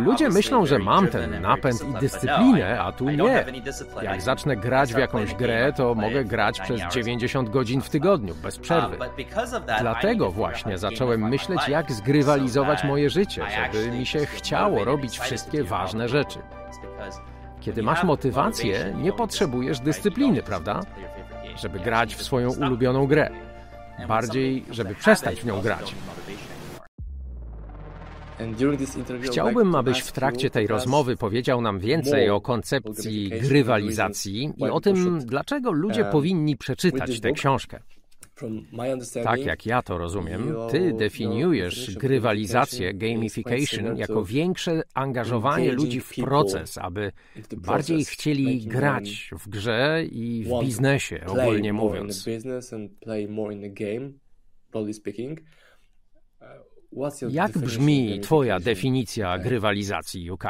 Ludzie myślą, że mam ten napęd i dyscyplinę, a tu nie. Jak zacznę grać w jakąś grę, to mogę grać przez 90 godzin w tygodniu, bez przerwy. Dlatego właśnie zacząłem myśleć, jak zgrywalizować moje życie, żeby mi się chciało robić wszystkie ważne rzeczy. Kiedy masz motywację, nie potrzebujesz dyscypliny, prawda? Żeby grać w swoją ulubioną grę. Bardziej, żeby przestać w nią grać. Chciałbym, abyś w trakcie tej rozmowy powiedział nam więcej o koncepcji grywalizacji i o tym, dlaczego ludzie powinni przeczytać tę książkę. Tak jak ja to rozumiem, ty definiujesz grywalizację, gamification, jako większe angażowanie ludzi w proces, aby bardziej chcieli grać w grze i w biznesie, ogólnie mówiąc. Jak brzmi Twoja definicja grywalizacji UK?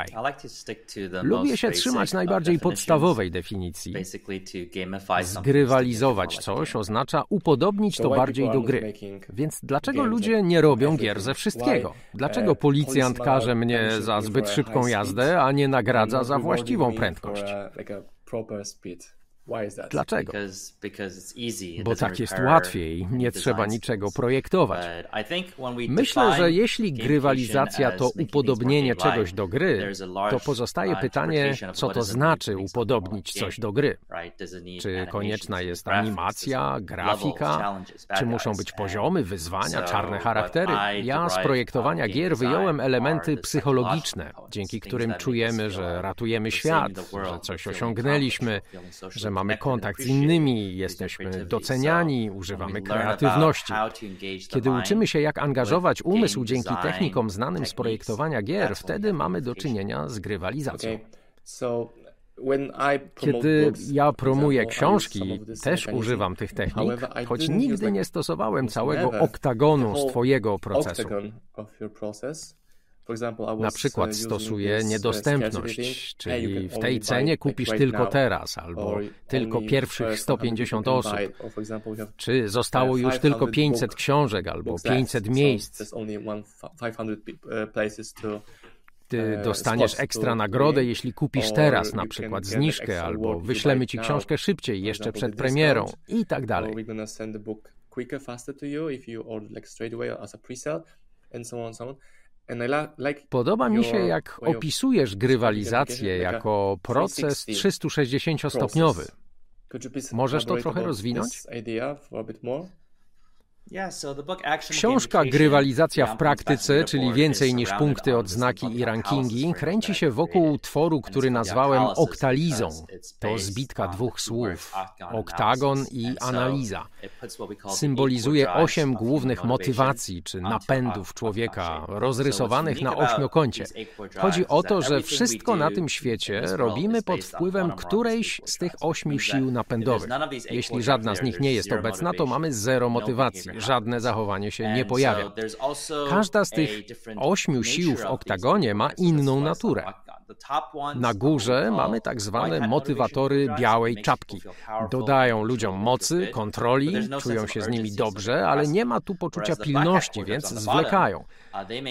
Lubię się trzymać najbardziej podstawowej definicji. Zgrywalizować coś oznacza upodobnić to bardziej do gry. Więc dlaczego ludzie nie robią gier ze wszystkiego? Dlaczego policjant każe mnie za zbyt szybką jazdę, a nie nagradza za właściwą prędkość? Dlaczego? Bo tak jest łatwiej, nie trzeba niczego projektować. Myślę, że jeśli grywalizacja to upodobnienie czegoś do gry, to pozostaje pytanie, co to znaczy upodobnić coś do gry. Czy konieczna jest animacja, grafika, czy muszą być poziomy, wyzwania, czarne charaktery? Ja z projektowania gier wyjąłem elementy psychologiczne, dzięki którym czujemy, że ratujemy świat, że coś osiągnęliśmy, że mamy kontakt z innymi, jesteśmy doceniani, używamy kreatywności. Kiedy uczymy się, jak angażować umysł dzięki technikom znanym z projektowania gier, wtedy mamy do czynienia z grywalizacją. Kiedy ja promuję książki, też używam tych technik, choć nigdy nie stosowałem całego oktagonu z Twojego procesu. Na przykład uh, stosuje niedostępność, czyli w tej cenie kupisz tylko teraz, albo tylko pierwszych 150 osób, czy zostało już tylko 500 książek, albo 500 miejsc. Uh, Ty uh, dostaniesz ekstra nagrodę, jeśli kupisz teraz na przykład zniżkę, albo wyślemy ci książkę szybciej, jeszcze przed premierą i tak dalej. and so on, so on. Podoba mi się, jak opisujesz grywalizację jako proces 360-stopniowy. Możesz to trochę rozwinąć? Książka Grywalizacja w praktyce, czyli więcej niż punkty, odznaki i rankingi, kręci się wokół tworu, który nazwałem oktalizą. To zbitka dwóch słów: oktagon i analiza. Symbolizuje osiem głównych motywacji czy napędów człowieka, rozrysowanych na ośmiokącie. Chodzi o to, że wszystko na tym świecie robimy pod wpływem którejś z tych ośmiu sił napędowych. Jeśli żadna z nich nie jest obecna, to mamy zero motywacji żadne zachowanie się nie pojawia. Każda z tych ośmiu sił w oktagonie ma inną naturę. Na górze mamy tak zwane motywatory białej czapki. Dodają ludziom mocy, kontroli, czują się z nimi dobrze, ale nie ma tu poczucia pilności, więc zwlekają.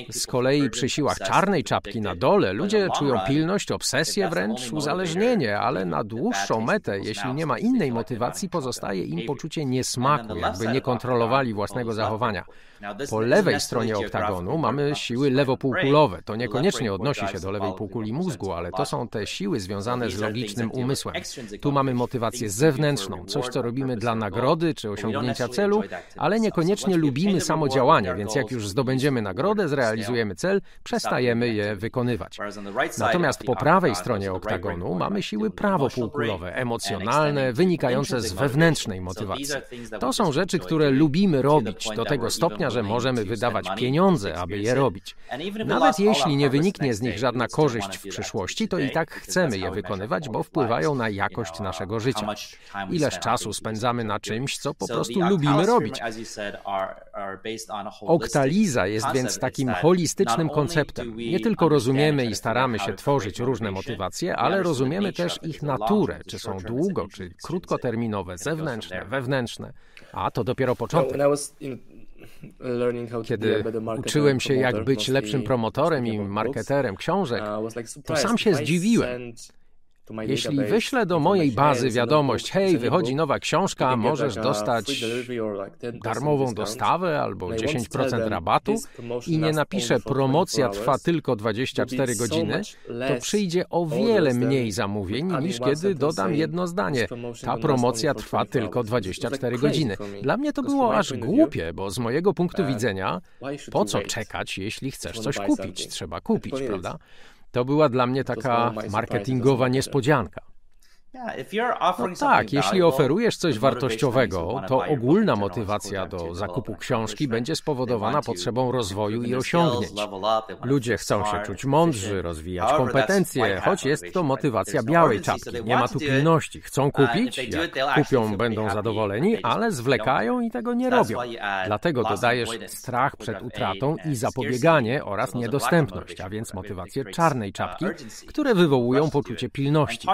Z kolei przy siłach czarnej czapki na dole ludzie czują pilność, obsesję wręcz, uzależnienie, ale na dłuższą metę, jeśli nie ma innej motywacji, pozostaje im poczucie niesmaku, jakby nie kontrolowali własnego zachowania. Po lewej stronie oktagonu mamy siły lewopółkulowe. To niekoniecznie odnosi się do lewej półkuli mózgu, ale to są te siły związane z logicznym umysłem. Tu mamy motywację zewnętrzną, coś co robimy dla nagrody czy osiągnięcia celu, ale niekoniecznie lubimy samo działanie, więc jak już zdobędziemy nagrodę, zrealizujemy cel, przestajemy je wykonywać. Natomiast po prawej stronie oktagonu mamy siły prawopółkulowe, emocjonalne, wynikające z wewnętrznej motywacji. To są rzeczy, które lubimy robić do tego stopnia, że możemy wydawać pieniądze, aby je robić. Nawet jeśli nie wyniknie z nich żadna korzyść w przyszłości, to i tak chcemy je wykonywać, bo wpływają na jakość naszego życia. Ileż czasu spędzamy na czymś, co po prostu lubimy robić. Oktaliza jest więc takim holistycznym konceptem. Nie tylko rozumiemy i staramy się tworzyć różne motywacje, ale rozumiemy też ich naturę, czy są długo, czy krótkoterminowe, zewnętrzne, wewnętrzne. A to dopiero początek. Kiedy uczyłem się, jak być lepszym promotorem i marketerem książek, uh, to sam się zdziwiłem. Jeśli wyślę do mojej bazy wiadomość, hej, wychodzi nowa książka, możesz dostać darmową dostawę albo 10% rabatu i nie napiszę promocja trwa tylko 24 godziny, to przyjdzie o wiele mniej zamówień niż kiedy dodam jedno zdanie. Ta promocja trwa tylko 24 godziny. Dla mnie to było aż głupie, bo z mojego punktu widzenia, po co czekać, jeśli chcesz coś kupić? Trzeba kupić, prawda? To była dla mnie taka marketingowa niespodzianka. No tak, jeśli oferujesz coś wartościowego, to ogólna motywacja do zakupu książki będzie spowodowana potrzebą rozwoju i osiągnięć. Ludzie chcą się czuć mądrzy, rozwijać kompetencje, choć jest to motywacja białej czapki. Nie ma tu pilności. Chcą uh, kupić, jak kupią, będą zadowoleni, ale zwlekają i tego nie robią. Dlatego dodajesz strach przed utratą i zapobieganie oraz niedostępność, a więc motywację czarnej czapki, które wywołują poczucie pilności.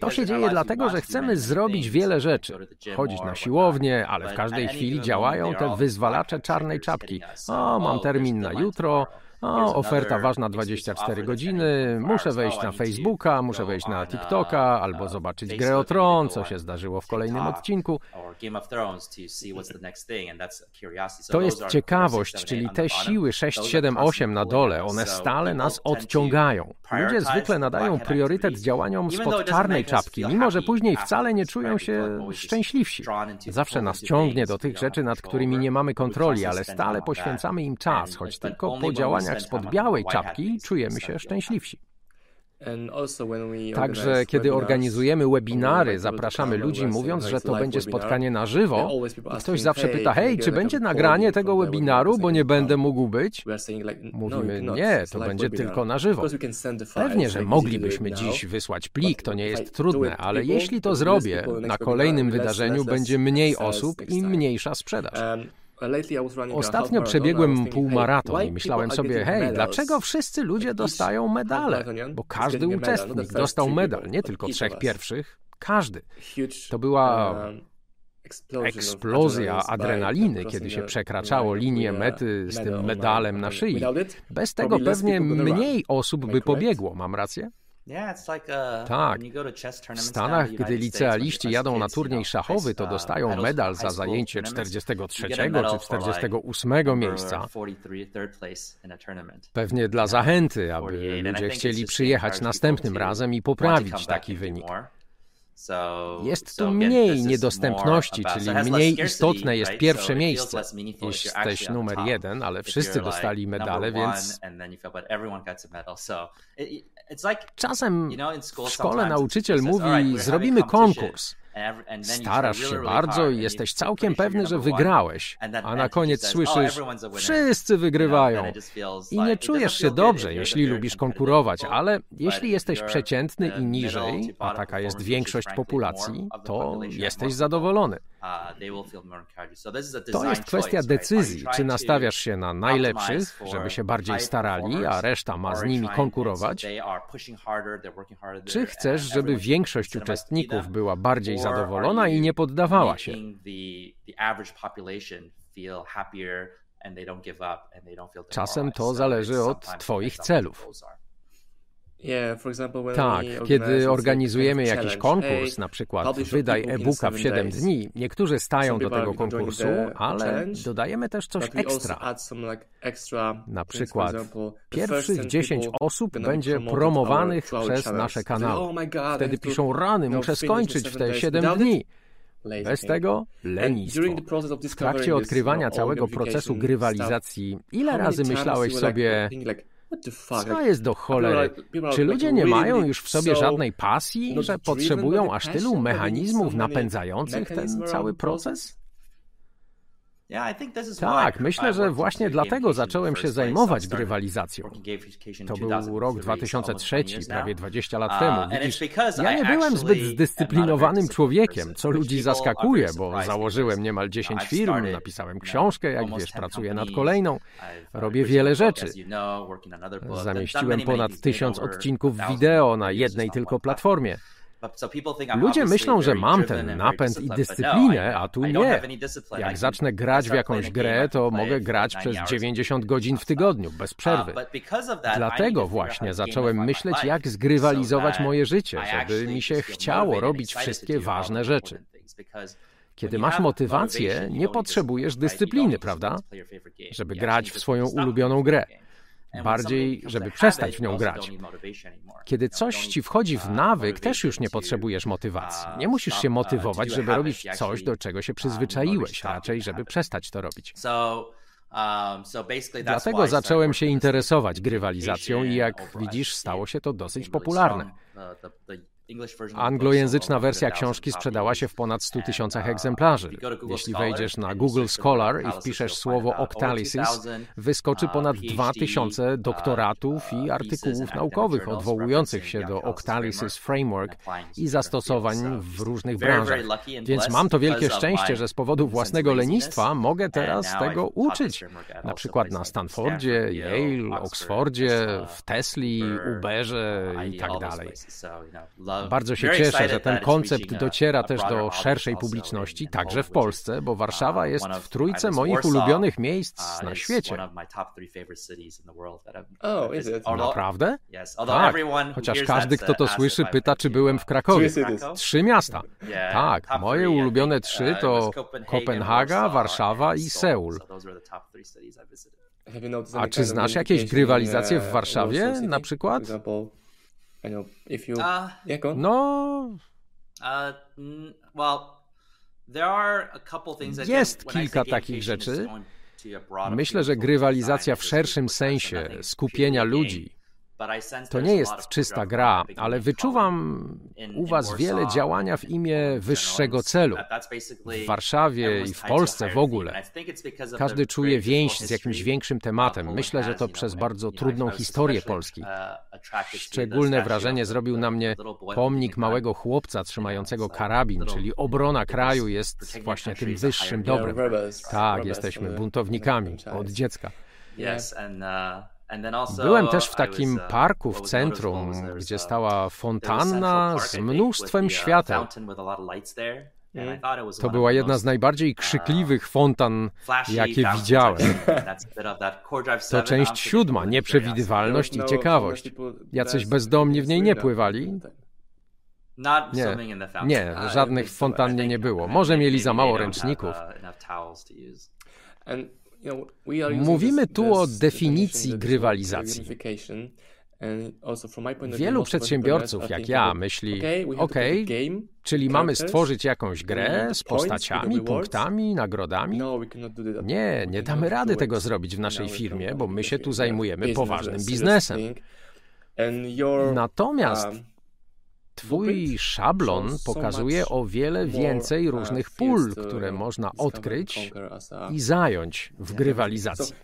To się dzieje dzieje dlatego, że chcemy zrobić wiele rzeczy. Chodzić na siłownię, ale w każdej chwili działają te wyzwalacze czarnej czapki. O, mam termin na jutro, o, oferta ważna 24 godziny, muszę wejść na Facebooka, muszę wejść na TikToka, albo zobaczyć grę o Tron, co się zdarzyło w kolejnym odcinku. To jest ciekawość, czyli te siły 6, 7, 8 na dole, one stale nas odciągają. Ludzie zwykle nadają priorytet działaniom spod czarnej czapki, mimo że później wcale nie czują się szczęśliwsi. Zawsze nas ciągnie do tych rzeczy, nad którymi nie mamy kontroli, ale stale poświęcamy im czas, choć tylko po działaniach spod białej czapki czujemy się szczęśliwsi. Także kiedy organizujemy webinary, zapraszamy ludzi mówiąc, że to będzie spotkanie na żywo i ktoś zawsze pyta, hej, czy będzie nagranie tego webinaru, bo nie będę mógł być? No, Mówimy, nie, to będzie tylko na żywo. Pewnie, że moglibyśmy dziś wysłać plik, to nie jest trudne, ale jeśli to zrobię, na kolejnym wydarzeniu będzie mniej osób i mniejsza sprzedaż. Ostatnio przebiegłem półmaraton i myślałem sobie, hej, dlaczego wszyscy ludzie dostają medale? Bo każdy uczestnik dostał medal, nie tylko trzech pierwszych, każdy. To była eksplozja adrenaliny, kiedy się przekraczało linię mety z tym medalem na szyi. Bez tego pewnie mniej osób by pobiegło, mam rację? Tak. W Stanach, gdy licealiści jadą na turniej szachowy, to uh, dostają medal za zajęcie 43 czy 48 miejsca. Pewnie dla zachęty, aby ludzie chcieli przyjechać następnym razem i poprawić taki wynik. Jest tu mniej niedostępności, czyli mniej istotne jest pierwsze miejsce. Jesteś numer jeden, ale wszyscy dostali medale, więc Czasem w szkole nauczyciel mówi: Zrobimy konkurs. Starasz się bardzo i jesteś całkiem pewny, że wygrałeś, a na koniec słyszysz, wszyscy wygrywają. I nie czujesz się dobrze, jeśli lubisz konkurować, ale jeśli jesteś przeciętny i niżej, a taka jest większość populacji, to jesteś zadowolony. To jest kwestia decyzji, czy nastawiasz się na najlepszych, żeby się bardziej starali, a reszta ma z nimi konkurować, czy chcesz, żeby większość uczestników była bardziej zadowolona i nie poddawała się? Czasem to zależy od Twoich celów. Tak, kiedy organizujemy jakiś konkurs, na przykład wydaj e-booka w 7 dni, niektórzy stają do tego konkursu, ale dodajemy też coś ekstra. Na przykład pierwszych 10 osób będzie promowanych przez nasze kanały. Oh Wtedy piszą rany, muszę skończyć w te 7 dni. Bez tego lenistwo. W trakcie odkrywania całego procesu grywalizacji, ile razy myślałeś sobie, co jest do cholery? Czy ludzie nie mają już w sobie żadnej pasji, że potrzebują aż tylu mechanizmów napędzających ten cały proces? Tak, myślę, że właśnie dlatego zacząłem się zajmować grywalizacją. To był rok 2003, prawie 20 lat uh, temu. Widzisz, ja nie byłem zbyt zdyscyplinowanym człowiekiem, co ludzi zaskakuje, bo założyłem niemal 10 firm, napisałem książkę, jak wiesz, pracuję nad kolejną, robię wiele rzeczy. Zamieściłem ponad tysiąc odcinków wideo na jednej tylko platformie. Ludzie myślą, że mam ten napęd i no, dyscyplinę, a tu nie. Jak zacznę grać w jakąś grę, to mogę grać przez 90 godzin w tygodniu, bez uh, przerwy. Dlatego właśnie zacząłem myśleć, jak zgrywalizować moje życie, żeby mi się chciało robić wszystkie ważne rzeczy. Kiedy masz motywację, nie potrzebujesz dyscypliny, prawda? Żeby grać w swoją ulubioną grę bardziej, żeby przestać w nią grać. Kiedy coś ci wchodzi w uh, nawyk, też już nie potrzebujesz motywacji. Nie musisz się uh, motywować, żeby robić coś, do czego się uh, przyzwyczaiłeś, raczej, żeby przestać to robić. Um, Dlatego zacząłem się interesować grywalizacją i jak widzisz, stało się to dosyć popularne. Anglojęzyczna wersja książki sprzedała się w ponad 100 tysiącach uh, egzemplarzy. Jeśli wejdziesz na Google Scholar i wpiszesz słowo Octalysis, wyskoczy uh, ponad 2000 uh, doktoratów i artykułów naukowych odwołujących się do Octalysis Framework i zastosowań w różnych branżach. Więc mam to wielkie szczęście, że z powodu własnego lenistwa mogę teraz tego uczyć. Na przykład na Stanfordzie, Yale, Oxfordzie, w Tesli, Uberze i tak dalej. Bardzo się cieszę, że ten koncept dociera też do szerszej publiczności, także w Polsce, bo Warszawa jest w trójce moich ulubionych miejsc na świecie. Naprawdę? Tak, chociaż każdy, kto to słyszy, pyta, czy byłem w Krakowie. Trzy miasta. Tak, moje ulubione trzy to Kopenhaga, Warszawa i Seul. A czy znasz jakieś grywalizacje w Warszawie na przykład? I know if you uh, yeah, go on. No. Uh, well, there are a couple things that Jest kilka takich rzeczy. Myślę, że grywalizacja w szerszym sensie skupienia ludzi to nie jest czysta gra, ale wyczuwam u Was wiele działania w imię wyższego celu. W Warszawie i w Polsce w ogóle. Każdy czuje więź z jakimś większym tematem. Myślę, że to przez bardzo trudną historię Polski. Szczególne wrażenie zrobił na mnie pomnik małego chłopca trzymającego karabin, czyli obrona kraju jest właśnie tym wyższym dobrem. Tak, jesteśmy buntownikami od dziecka. Byłem też w takim uh, parku w centrum, gdzie stała fontanna z mnóstwem świateł. To była jedna z najbardziej uh, krzykliwych fontan, jakie widziałem. To część siódma, nieprzewidywalność i ciekawość. Jacyś bezdomni w niej nie pływali. Nie, nie, uh, żadnych w fontannie nie było. Może mieli za mało ręczników. Mówimy tu o definicji grywalizacji. Wielu przedsiębiorców, jak ja, myśli, OK, czyli mamy stworzyć jakąś grę z postaciami, punktami, nagrodami. No, nie, nie damy rady tego zrobić w naszej firmie, bo my się tu zajmujemy poważnym biznesem. Natomiast um, Twój szablon pokazuje o wiele więcej różnych pól, które można odkryć i zająć w grywalizacji.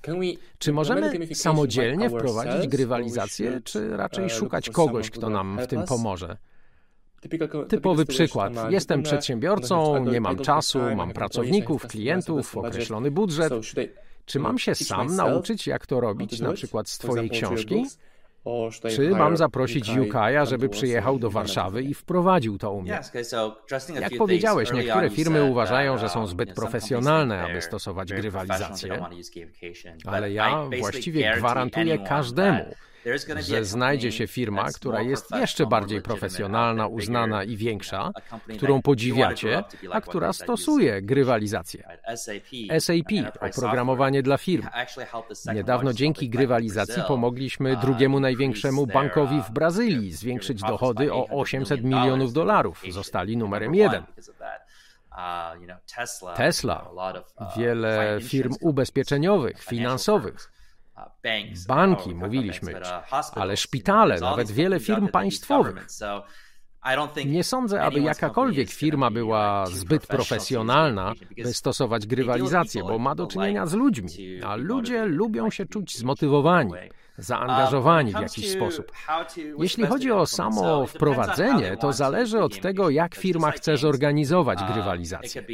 Czy możemy samodzielnie wprowadzić grywalizację, czy raczej szukać kogoś, kto nam w tym pomoże? Typowy przykład. Jestem przedsiębiorcą, nie mam czasu, mam pracowników, klientów, określony budżet. Czy mam się sam nauczyć, jak to robić, na przykład z Twojej książki? Czy mam zaprosić Yukaja, żeby przyjechał do Warszawy i wprowadził to u mnie? Jak powiedziałeś, niektóre firmy uważają, że są uh, zbyt profesjonalne, aby stosować grywalizację, ale ja właściwie gwarantuję każdemu, że znajdzie się firma, która jest jeszcze bardziej profesjonalna, uznana i większa, którą podziwiacie, a która stosuje grywalizację. SAP, oprogramowanie dla firm. Niedawno dzięki grywalizacji pomogliśmy drugiemu największemu bankowi w Brazylii zwiększyć dochody o 800 milionów dolarów. Zostali numerem jeden. Tesla, wiele firm ubezpieczeniowych, finansowych. Banki, mówiliśmy, ale szpitale, nawet wiele firm państwowych. Nie sądzę, aby jakakolwiek firma była zbyt profesjonalna, by stosować grywalizację, bo ma do czynienia z ludźmi, a ludzie lubią się czuć zmotywowani zaangażowani w jakiś sposób. Jeśli chodzi o samo wprowadzenie, to zależy od tego, jak firma chce zorganizować grywalizację.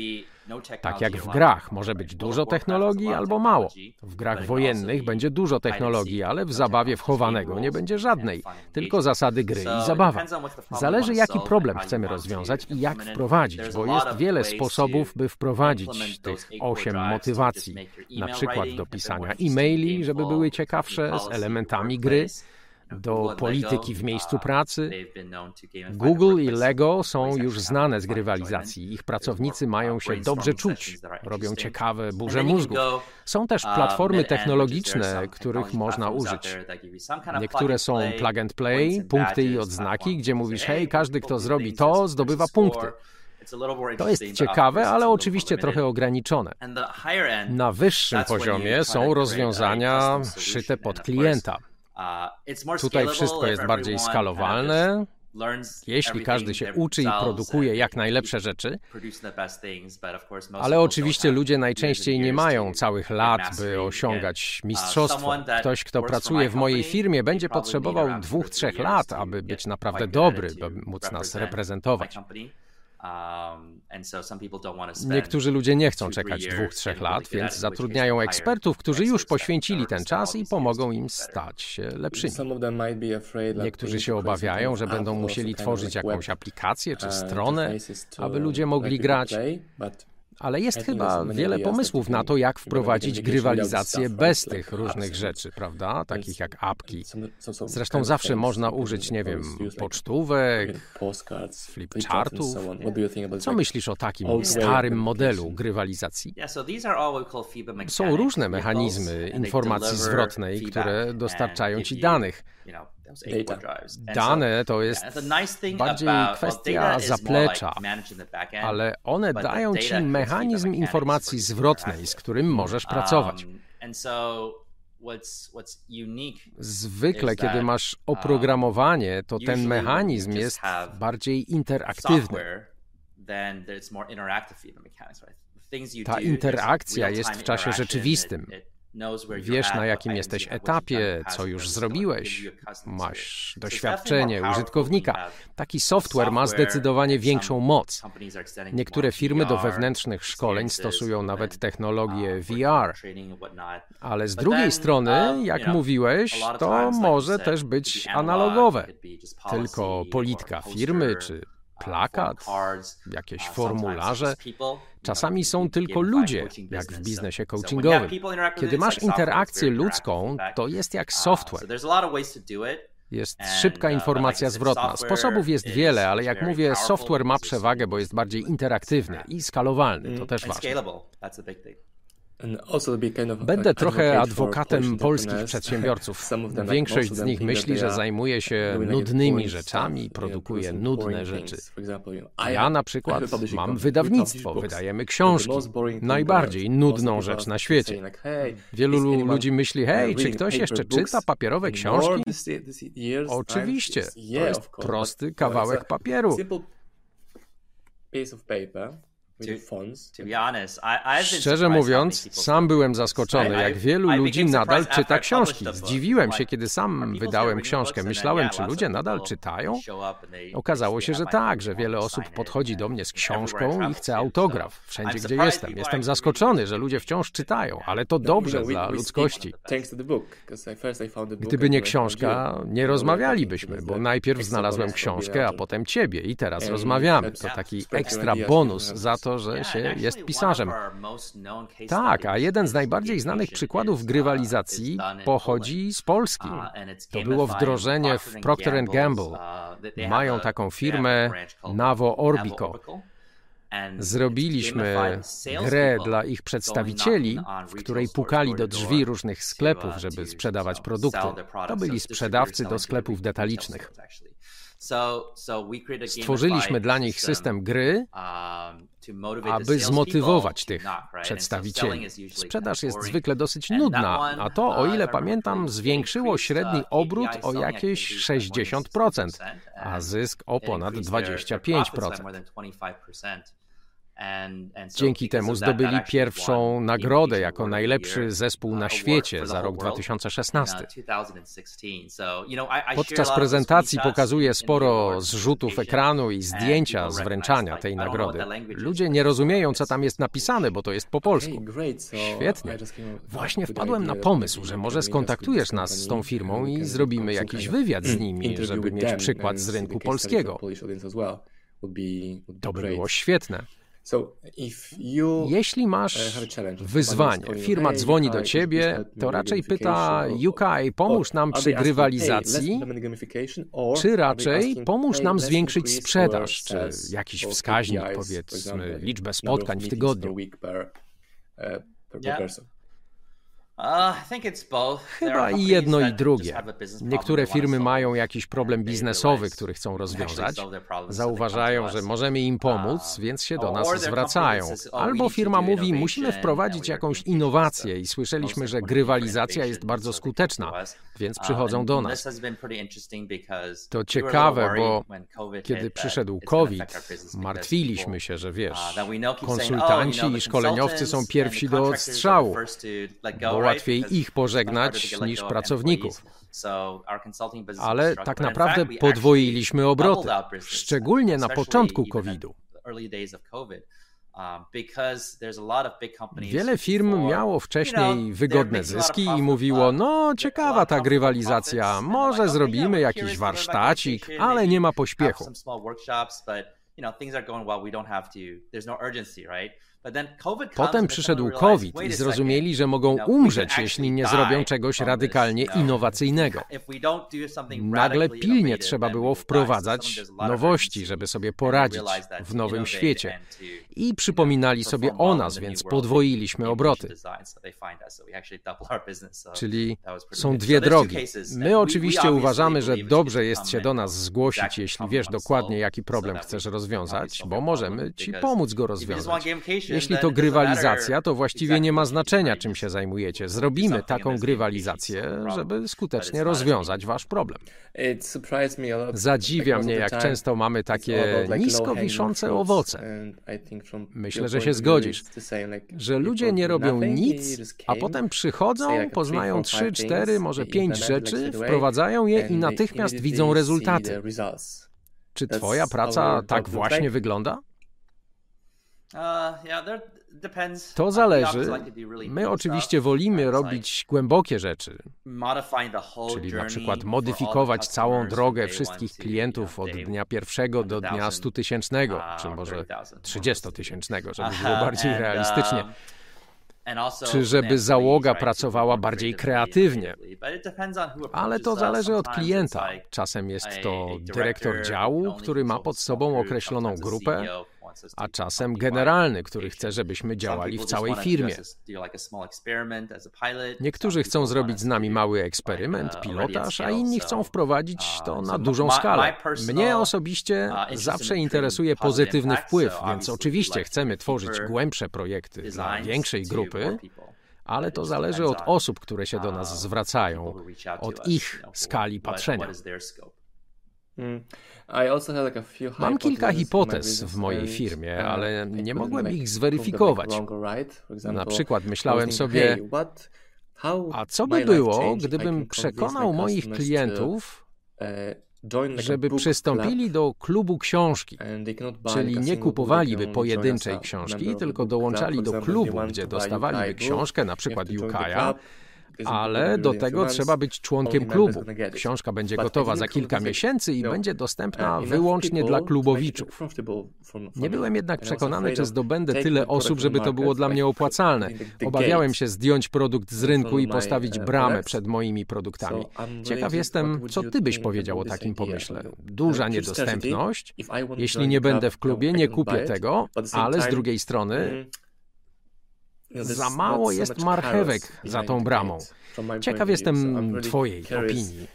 Tak jak w grach. może być dużo technologii albo mało. W grach wojennych będzie dużo technologii, ale w zabawie wchowanego nie będzie żadnej, tylko zasady gry i zabawa. Zależy jaki problem chcemy rozwiązać i jak wprowadzić, bo jest wiele sposobów, by wprowadzić tych osiem motywacji, na przykład do pisania e-maili, żeby były ciekawsze, z elementami gry, do polityki w miejscu pracy. Google i Lego są już znane z grywalizacji. Ich pracownicy mają się dobrze czuć, robią ciekawe burze mózgów. Są też platformy technologiczne, których można użyć. Niektóre są plug and play, punkty i odznaki, gdzie mówisz, hej, każdy, kto zrobi to, zdobywa punkty. To jest ciekawe, ale oczywiście trochę ograniczone. Na wyższym poziomie są rozwiązania szyte pod klienta. Tutaj wszystko jest bardziej skalowalne. Jeśli każdy się uczy i produkuje jak najlepsze rzeczy, ale oczywiście ludzie najczęściej nie mają całych lat, by osiągać mistrzostwo. Ktoś, kto pracuje w mojej firmie, będzie potrzebował dwóch, trzech lat, aby być naprawdę dobry, by móc nas reprezentować. Um, Niektórzy ludzie nie chcą czekać dwóch, trzech lat, więc zatrudniają ekspertów, którzy już poświęcili ten czas i pomogą im stać się lepszymi. Niektórzy się obawiają, że będą musieli tworzyć jakąś aplikację czy uh, stronę, aby ludzie mogli grać ale jest chyba wiele pomysłów na to, jak wprowadzić grywalizację bez tych różnych rzeczy, prawda? Takich jak apki. Zresztą zawsze można użyć, nie wiem, pocztówek, flipchartów. Co myślisz o takim starym modelu grywalizacji? Są różne mechanizmy informacji zwrotnej, które dostarczają ci danych. Dane to jest bardziej kwestia zaplecza, ale one dają ci mechanizm informacji zwrotnej, z którym możesz pracować. Um, Zwykle, kiedy masz um, oprogramowanie, to ten mechanizm jest bardziej interaktywny. Ta interakcja jest w czasie rzeczywistym. Wiesz, na jakim jesteś etapie, co już zrobiłeś, masz doświadczenie użytkownika. Taki software ma zdecydowanie większą moc. Niektóre firmy do wewnętrznych szkoleń stosują nawet technologię uh, VR. Ale z drugiej strony, um, jak mówiłeś, to może też być analogowe. Tylko polityka firmy czy plakat, jakieś formularze. Czasami są tylko ludzie, jak w biznesie coachingowym. Kiedy masz interakcję ludzką, to jest jak software. Jest szybka informacja zwrotna. Sposobów jest wiele, ale jak mówię, software ma przewagę, bo jest bardziej interaktywny i skalowalny. To też ważne. Będę trochę adwokatem polskich przedsiębiorców. Większość z nich myśli, że zajmuje się nudnymi rzeczami, produkuje nudne rzeczy. Ja na przykład mam wydawnictwo, wydajemy książki. Najbardziej nudną rzecz na świecie. Wielu ludzi myśli, hej, czy ktoś jeszcze czyta papierowe książki? Oczywiście, to jest prosty kawałek papieru. Szczerze mówiąc, sam byłem zaskoczony, jak wielu ludzi nadal czyta książki. Zdziwiłem się, kiedy sam wydałem książkę. Myślałem, czy ludzie nadal czytają? Okazało się, że tak, że wiele osób podchodzi do mnie z książką i chce autograf. Wszędzie, gdzie jestem. Jestem zaskoczony, że ludzie wciąż czytają, ale to dobrze dla ludzkości. Gdyby nie książka, nie rozmawialibyśmy, bo najpierw znalazłem książkę, a potem ciebie i teraz rozmawiamy. To taki ekstra bonus za to, to, że się jest pisarzem. Tak, a jeden z najbardziej znanych przykładów grywalizacji pochodzi z Polski. To było wdrożenie w Procter Gamble. Mają taką firmę Navo Orbico. Zrobiliśmy grę dla ich przedstawicieli, w której pukali do drzwi różnych sklepów, żeby sprzedawać produkty. To byli sprzedawcy do sklepów detalicznych. Stworzyliśmy dla nich system gry, um, aby zmotywować tych przedstawicieli. Sprzedaż jest zwykle dosyć nudna, a to, o uh, ile pamiętam, zwiększyło średni obrót o jakieś 60%, a zysk o ponad 25%. Dzięki temu zdobyli pierwszą nagrodę jako najlepszy zespół na świecie za rok 2016. Podczas prezentacji pokazuję sporo zrzutów ekranu i zdjęcia z wręczania tej nagrody. Ludzie nie rozumieją, co tam jest napisane, bo to jest po polsku. Świetnie. Właśnie wpadłem na pomysł, że może skontaktujesz nas z tą firmą i zrobimy jakiś wywiad z nimi, żeby mieć przykład z rynku polskiego. To by było świetne. Jeśli masz wyzwanie, firma dzwoni do ciebie, to raczej pyta UK, pomóż nam przy grywalizacji, czy raczej pomóż nam zwiększyć sprzedaż, czy jakiś wskaźnik, powiedzmy, liczbę spotkań w tygodniu. Uh, Chyba i jedno i drugie. Niektóre firmy mają jakiś problem biznesowy, który chcą rozwiązać. Zauważają, że możemy im pomóc, uh, więc się do nas zwracają. Oh, Albo firma mówi, musimy wprowadzić jakąś innowację i słyszeliśmy, że grywalizacja jest bardzo skuteczna, więc uh, przychodzą do nas. To ciekawe, bo kiedy przyszedł COVID, martwiliśmy się, że wiesz, konsultanci oh, i szkoleniowcy są pierwsi do odstrzału, bo łatwiej ich pożegnać niż pracowników. Ale tak naprawdę podwoiliśmy obroty, szczególnie na początku COVID-u. Um, Wiele firm miało wcześniej wygodne zyski i mówiło: No, ciekawa ta grywalizacja, może zrobimy jakiś warsztacik, ale nie ma pośpiechu. Potem przyszedł COVID i zrozumieli, że mogą umrzeć, jeśli nie zrobią czegoś radykalnie innowacyjnego. Nagle pilnie trzeba było wprowadzać nowości, żeby sobie poradzić w nowym świecie. I przypominali sobie o nas, więc podwoiliśmy obroty. Czyli są dwie drogi. My oczywiście uważamy, że dobrze jest się do nas zgłosić, jeśli wiesz dokładnie, jaki problem chcesz rozwiązać, bo możemy ci pomóc go rozwiązać. Jeśli to grywalizacja, to właściwie nie ma znaczenia, czym się zajmujecie. Zrobimy taką grywalizację, żeby skutecznie rozwiązać wasz problem. Zadziwia mnie, jak często mamy takie nisko wiszące owoce. Myślę, że się zgodzisz, że ludzie nie robią nic, a potem przychodzą, poznają trzy, cztery, może pięć rzeczy, wprowadzają je i natychmiast widzą rezultaty. Czy twoja praca tak właśnie wygląda? Uh, to zależy. My oczywiście wolimy robić głębokie rzeczy, czyli na przykład modyfikować całą drogę wszystkich klientów od dnia pierwszego do dnia stutysięcznego, uh, czy może trzydziestotysięcznego, żeby było bardziej realistycznie. Um, czy żeby załoga pracowała bardziej kreatywnie. Ale to zależy od klienta. Czasem jest to dyrektor działu, który ma pod sobą określoną grupę, a czasem generalny, który chce, żebyśmy działali w całej firmie. Niektórzy chcą zrobić z nami mały eksperyment, uh, pilotaż, a inni chcą wprowadzić uh, to na dużą skalę. Mnie osobiście uh, zawsze interesuje pozytywny wpływ, więc oczywiście chcemy tworzyć głębsze projekty dla większej grupy, ale to zależy od osób, które się do nas zwracają, od ich skali patrzenia. Hmm. Mam kilka hipotez w mojej firmie, uh, ale nie mogłem ich zweryfikować. Na przykład myślałem sobie, a co by było, gdybym przekonał moich klientów, uh, żeby przystąpili do klubu książki, czyli nie kupowaliby pojedynczej książki, tylko dołączali do klubu, gdzie dostawaliby książkę, na przykład Yukaja, ale do tego trzeba być członkiem klubu. Książka będzie gotowa za kilka miesięcy i będzie dostępna uh, wyłącznie dla klubowiczów. Nie byłem jednak przekonany, czy zdobędę tyle osób, żeby to było dla mnie opłacalne. Obawiałem się zdjąć produkt z rynku i postawić bramę przed moimi produktami. Ciekaw jestem, co ty byś powiedział o takim pomyśle. Duża niedostępność. Jeśli nie będę w klubie, nie kupię tego, ale z drugiej strony mm, za mało jest marchewek za tą bramą. Ciekaw jestem Twojej opinii.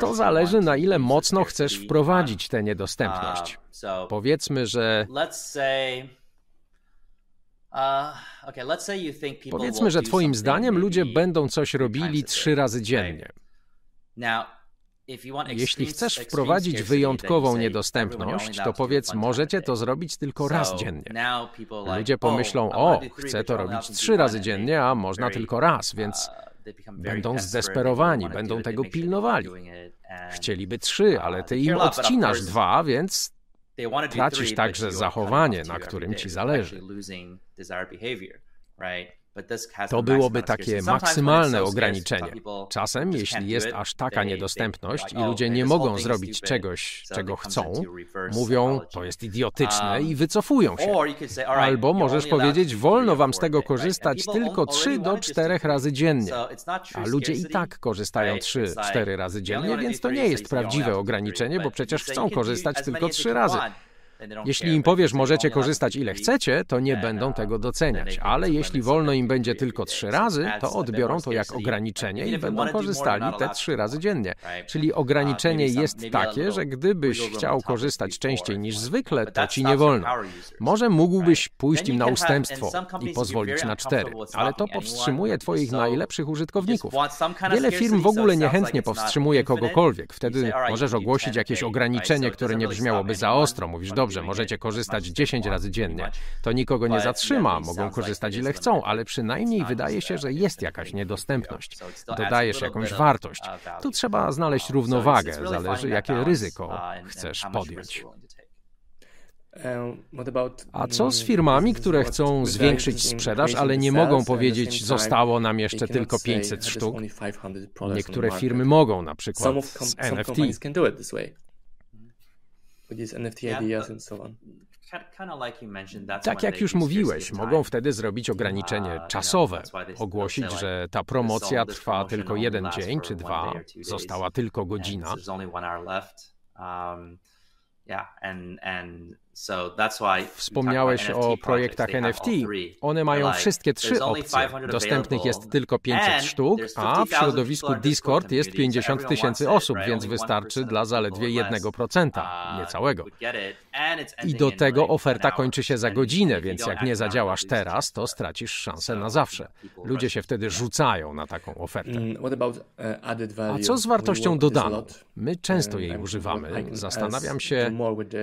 To zależy, na ile mocno chcesz wprowadzić tę niedostępność. Powiedzmy, że. Uh, Powiedzmy, że Twoim zdaniem ludzie będą coś robili trzy razy dziennie. Jeśli chcesz wprowadzić wyjątkową niedostępność, to powiedz, możecie to zrobić tylko raz dziennie. Ludzie pomyślą, o, chcę to robić trzy razy dziennie, a można tylko raz, więc będą zdesperowani, będą tego pilnowali. Chcieliby trzy, ale ty im odcinasz dwa, więc tracisz także zachowanie, na którym ci zależy. To byłoby takie maksymalne ograniczenie. Czasem, jeśli jest aż taka niedostępność i ludzie nie mogą zrobić czegoś, czego chcą, mówią, to jest idiotyczne i wycofują się. Albo możesz powiedzieć, wolno wam z tego korzystać tylko 3 do 4 razy dziennie. A ludzie i tak korzystają 3-4 razy dziennie, więc to nie jest prawdziwe ograniczenie, bo przecież chcą korzystać tylko 3 razy. Jeśli im powiesz, możecie korzystać ile chcecie, to nie będą tego doceniać, ale jeśli wolno im będzie tylko trzy razy, to odbiorą to jak ograniczenie i będą korzystali te trzy razy dziennie. Czyli ograniczenie jest takie, że gdybyś chciał korzystać częściej niż zwykle, to ci nie wolno. Może mógłbyś pójść im na ustępstwo i pozwolić na cztery, ale to powstrzymuje twoich najlepszych użytkowników. Wiele firm w ogóle niechętnie powstrzymuje kogokolwiek. Wtedy możesz ogłosić jakieś ograniczenie, które nie brzmiałoby za ostro. Mówisz, dobrze, Dobrze, możecie korzystać 10 razy dziennie. To nikogo nie zatrzyma, mogą korzystać ile chcą, ale przynajmniej wydaje się, że jest jakaś niedostępność. Dodajesz jakąś wartość. Tu trzeba znaleźć równowagę, zależy jakie ryzyko chcesz podjąć. A co z firmami, które chcą zwiększyć sprzedaż, ale nie mogą powiedzieć, zostało nam jeszcze tylko 500 sztuk? Niektóre firmy mogą, na przykład z NFT with these NFT ideas and so on. Tak jak już mówiłeś, mogą wtedy zrobić ograniczenie uh, czasowe, ogłosić, że ta promocja trwa tylko jeden dzień czy dwa, została tylko godzina. Wspomniałeś o projektach NFT. One mają wszystkie trzy opcje. Dostępnych jest tylko 500 sztuk, a w środowisku Discord jest 50 tysięcy osób, więc wystarczy dla zaledwie 1%, uh, niecałego. I do tego oferta kończy się za godzinę, więc jak nie zadziałasz teraz, to stracisz szansę na zawsze. Ludzie się wtedy rzucają na taką ofertę. Mm, uh, a co z wartością dodaną? My często jej używamy. Zastanawiam się,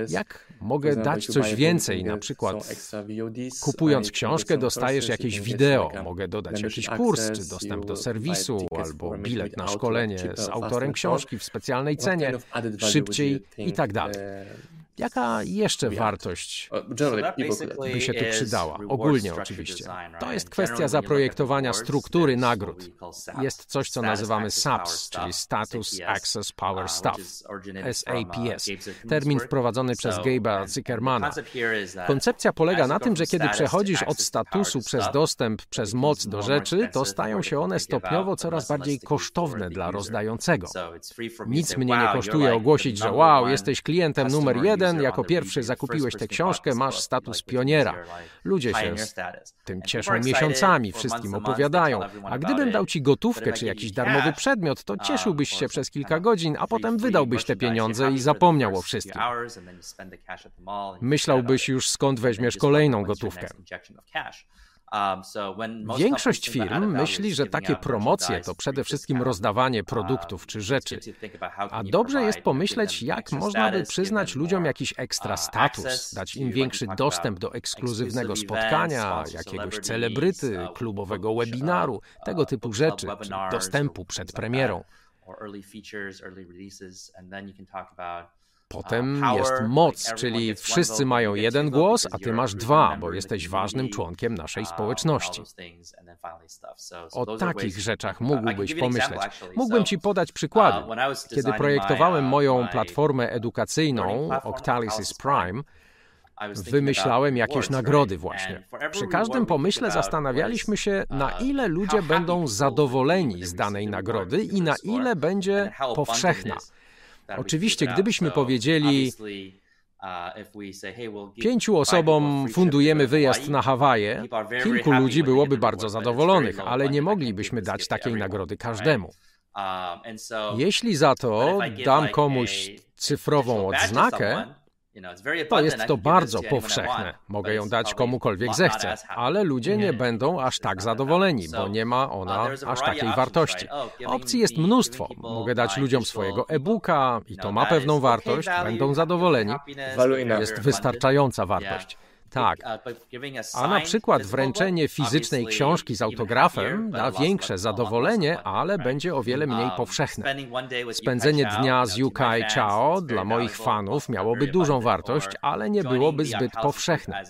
jak mogę dać coś więcej, na przykład kupując książkę dostajesz jakieś wideo, mogę dodać jakiś kurs, czy dostęp do serwisu, albo bilet na szkolenie z autorem książki w specjalnej cenie, szybciej i tak dalej. Jaka jeszcze wartość by się tu przydała? Ogólnie oczywiście. To jest kwestia zaprojektowania struktury nagród. Jest coś, co nazywamy SAPS, czyli Status Access Power Stuff, SAPS, termin wprowadzony przez Gabe'a Zuckermana. Koncepcja polega na tym, że kiedy przechodzisz od statusu przez dostęp, przez moc do rzeczy, to stają się one stopniowo coraz bardziej kosztowne dla rozdającego. Nic mnie nie kosztuje ogłosić, że wow, jesteś klientem numer jeden, jeden, jako pierwszy zakupiłeś tę książkę, masz status pioniera. Ludzie się z tym cieszą miesiącami, wszystkim opowiadają. A gdybym dał ci gotówkę czy jakiś darmowy przedmiot, to cieszyłbyś się przez kilka godzin, a potem wydałbyś te pieniądze i zapomniał o wszystkim. Myślałbyś już skąd weźmiesz kolejną gotówkę. Um, Większość firm myśli, że takie promocje to przede wszystkim rozdawanie um, produktów czy rzeczy. A dobrze jest pomyśleć, jak można by przyznać ludziom jakiś ekstra uh, status, dać im większy dostęp do ekskluzywnego spotkania, jakiegoś celebryty, klubowego webinaru, uh, tego typu rzeczy, czy dostępu przed premierą. Potem jest moc, czyli wszyscy mają jeden głos, a ty masz dwa, bo jesteś ważnym członkiem naszej społeczności. O takich rzeczach mógłbyś pomyśleć. Mógłbym ci podać przykłady. Kiedy projektowałem moją platformę edukacyjną Octalysis Prime, wymyślałem jakieś nagrody właśnie. Przy każdym pomyśle zastanawialiśmy się, na ile ludzie będą zadowoleni z danej nagrody i na ile będzie powszechna. Oczywiście, gdybyśmy powiedzieli, uh, pięciu osobom fundujemy wyjazd na Hawaje, kilku ludzi byłoby bardzo zadowolonych, ale nie moglibyśmy dać takiej nagrody każdemu. Um, Jeśli za to dam komuś cyfrową odznakę, To jest to bardzo powszechne. Mogę ją dać komukolwiek zechcę, ale ludzie nie będą aż tak zadowoleni, bo nie ma ona aż takiej wartości. Opcji jest mnóstwo. Mogę dać ludziom swojego e-booka i to ma pewną wartość, będą zadowoleni. Jest wystarczająca wartość. Tak. A na przykład wręczenie fizycznej książki z autografem da większe zadowolenie, ale będzie o wiele mniej powszechne. Spędzenie dnia z Yukai Chao dla moich fanów miałoby dużą wartość, ale nie byłoby zbyt powszechne.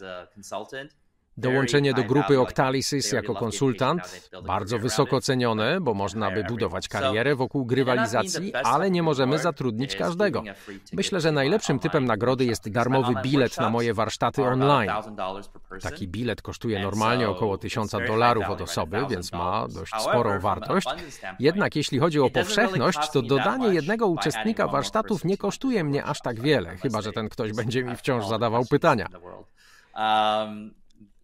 Dołączenie do grupy Octalysis jako konsultant, bardzo wysoko cenione, bo można by budować karierę wokół grywalizacji, ale nie możemy zatrudnić każdego. Myślę, że najlepszym typem nagrody jest darmowy bilet na moje warsztaty online. Taki bilet kosztuje normalnie około 1000 dolarów od osoby, więc ma dość sporą wartość. Jednak jeśli chodzi o powszechność, to dodanie jednego uczestnika warsztatów nie kosztuje mnie aż tak wiele, chyba że ten ktoś będzie mi wciąż zadawał pytania.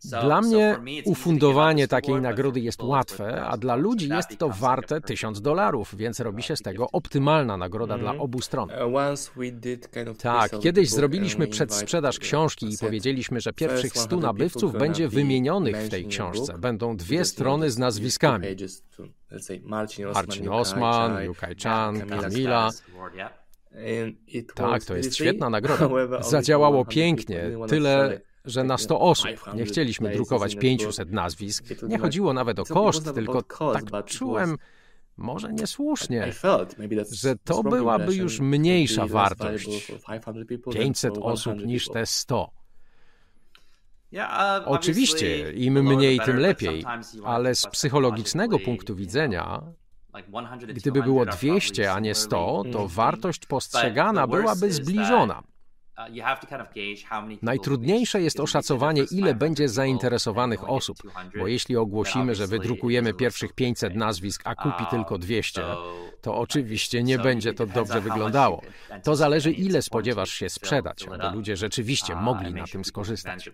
Dla mnie ufundowanie takiej nagrody jest łatwe, a dla ludzi jest to warte tysiąc dolarów, więc robi się z tego optymalna nagroda dla mhm. obu stron. Uh, tak, kiedyś zrobiliśmy przedsprzedaż książki i powiedzieliśmy, że pierwszych stu nabywców będzie wymienionych w tej książce. Będą dwie strony z nazwiskami. Marcin Osman, Yukaj Chan, Kamila. Tak, to jest świetna nagroda. Zadziałało pięknie, tyle że na 100 osób. Nie chcieliśmy drukować 500 nazwisk. Nie chodziło nawet o koszt, tylko tak czułem, może niesłusznie, że to byłaby już mniejsza wartość 500 osób niż te 100. Uh, Oczywiście, im mniej, tym lepiej, ale z psychologicznego punktu widzenia, gdyby było 200, a nie 100, to wartość postrzegana byłaby zbliżona. Uh, Najtrudniejsze jest oszacowanie, ile będzie zainteresowanych osób, bo jeśli ogłosimy, że wydrukujemy pierwszych 500 nazwisk, a kupi uh, tylko 200, to oczywiście nie będzie to dobrze wyglądało. To zależy, ile spodziewasz się sprzedać, aby ludzie rzeczywiście uh, mogli na tym skorzystać.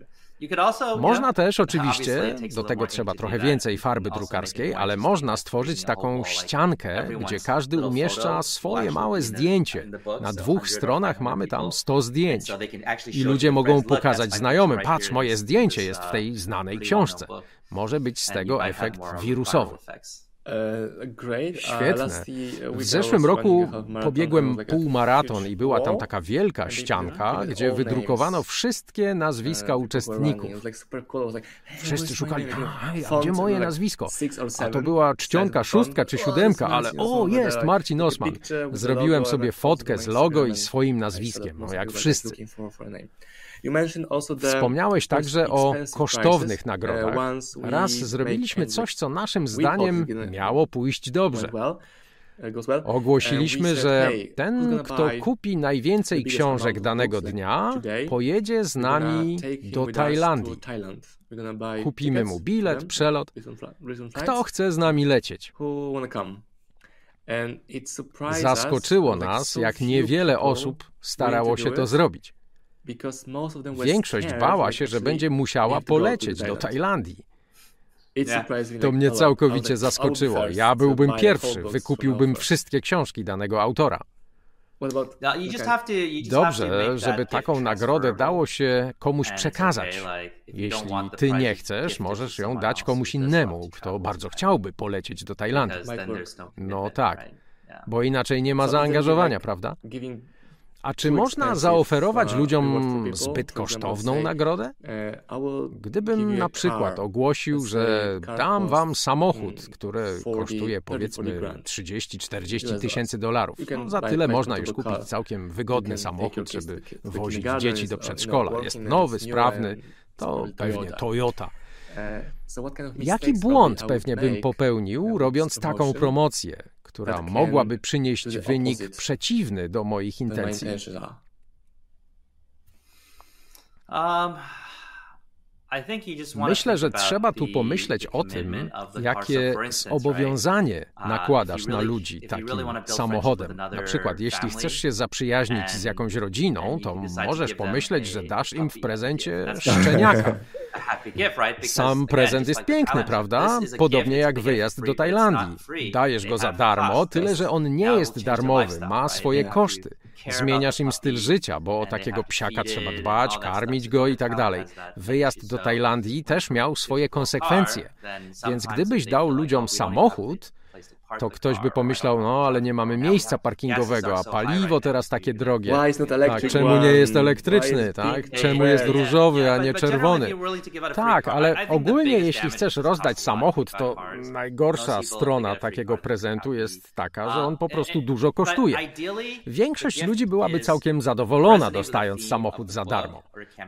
Można też oczywiście, do tego trzeba trochę więcej farby drukarskiej, ale można stworzyć taką ściankę, gdzie każdy umieszcza swoje małe zdjęcie. Na dwóch stronach mamy tam 100 zdjęć. I ludzie mogą pokazać znajomym, patrz, moje zdjęcie jest w tej znanej książce. Może być z tego efekt wirusowy. Uh, Świetne. W zeszłym roku pobiegłem półmaraton i była tam taka wielka ścianka, gdzie wydrukowano wszystkie nazwiska uh, uczestników. Wszyscy szukali, a gdzie moje nazwisko? A to była czcionka, szóstka czy siódemka, ale o, jest Marcin Osman. Zrobiłem sobie fotkę z logo i swoim nazwiskiem, no jak wszyscy. Wspomniałeeś także o kosztownych uh, nagrodach. Raz zrobiliśmy coś, co naszym zdaniem miało pójść dobrze. Uh, Ogłosiliśmy, że ten, kto kupi najwięcej książek danego dnia, pojedzie z nami do Tajlandii. Kupimy mu bilet, przelot. Kto chce z nami lecieć? Zaskoczyło nas, jak niewiele osób starało się to zrobić. Większość bała się, że będzie musiała polecieć do Tajlandii. To mnie całkowicie zaskoczyło. Ja byłbym pierwszy, wykupiłbym wszystkie książki danego autora. Dobrze, żeby taką nagrodę dało się komuś przekazać. Jeśli ty nie chcesz, możesz ją dać komuś innemu, kto bardzo chciałby polecieć do Tajlandii. No, no tak, bo inaczej nie ma zaangażowania, prawda? A czy można zaoferować ludziom zbyt kosztowną nagrodę? Uh, Gdybym na przykład ogłosił, że dam wam samochód, mm, który kosztuje powiedzmy 30-40 tysięcy dolarów. No, za tyle można już kupić całkiem wygodny samochód, żeby wozić dzieci do przedszkola. Jest nowy, sprawny, to pewnie Toyota. Uh, Jaki błąd pewnie bym popełnił, robiąc taką promocję? Która mogłaby przynieść wynik przeciwny do moich intencji? Um, Myślę, że trzeba tu pomyśleć o tym, jakie zobowiązanie nakładasz na ludzi takim samochodem. Na przykład, jeśli chcesz się zaprzyjaźnić z jakąś rodziną, to możesz pomyśleć, że dasz im w prezencie szczeniaka. Sam prezent jest piękny, prawda? Podobnie jak wyjazd do Tajlandii. Dajesz go za darmo, tyle że on nie jest darmowy, ma swoje koszty. Zmieniasz im styl życia, bo o takiego psiaka trzeba dbać, karmić go i tak dalej. Wyjazd do Tajlandii też miał swoje konsekwencje. Więc gdybyś dał ludziom samochód, to ktoś by pomyślał, no ale nie mamy miejsca parkingowego, a paliwo teraz takie drogie. Tak, czemu nie jest elektryczny, tak? Czemu jest różowy, a nie czerwony? Tak, ale ogólnie jeśli chcesz rozdać samochód, to najgorsza strona takiego prezentu jest taka, że on po prostu dużo kosztuje. Większość ludzi byłaby całkiem zadowolona dostając samochód za darmo.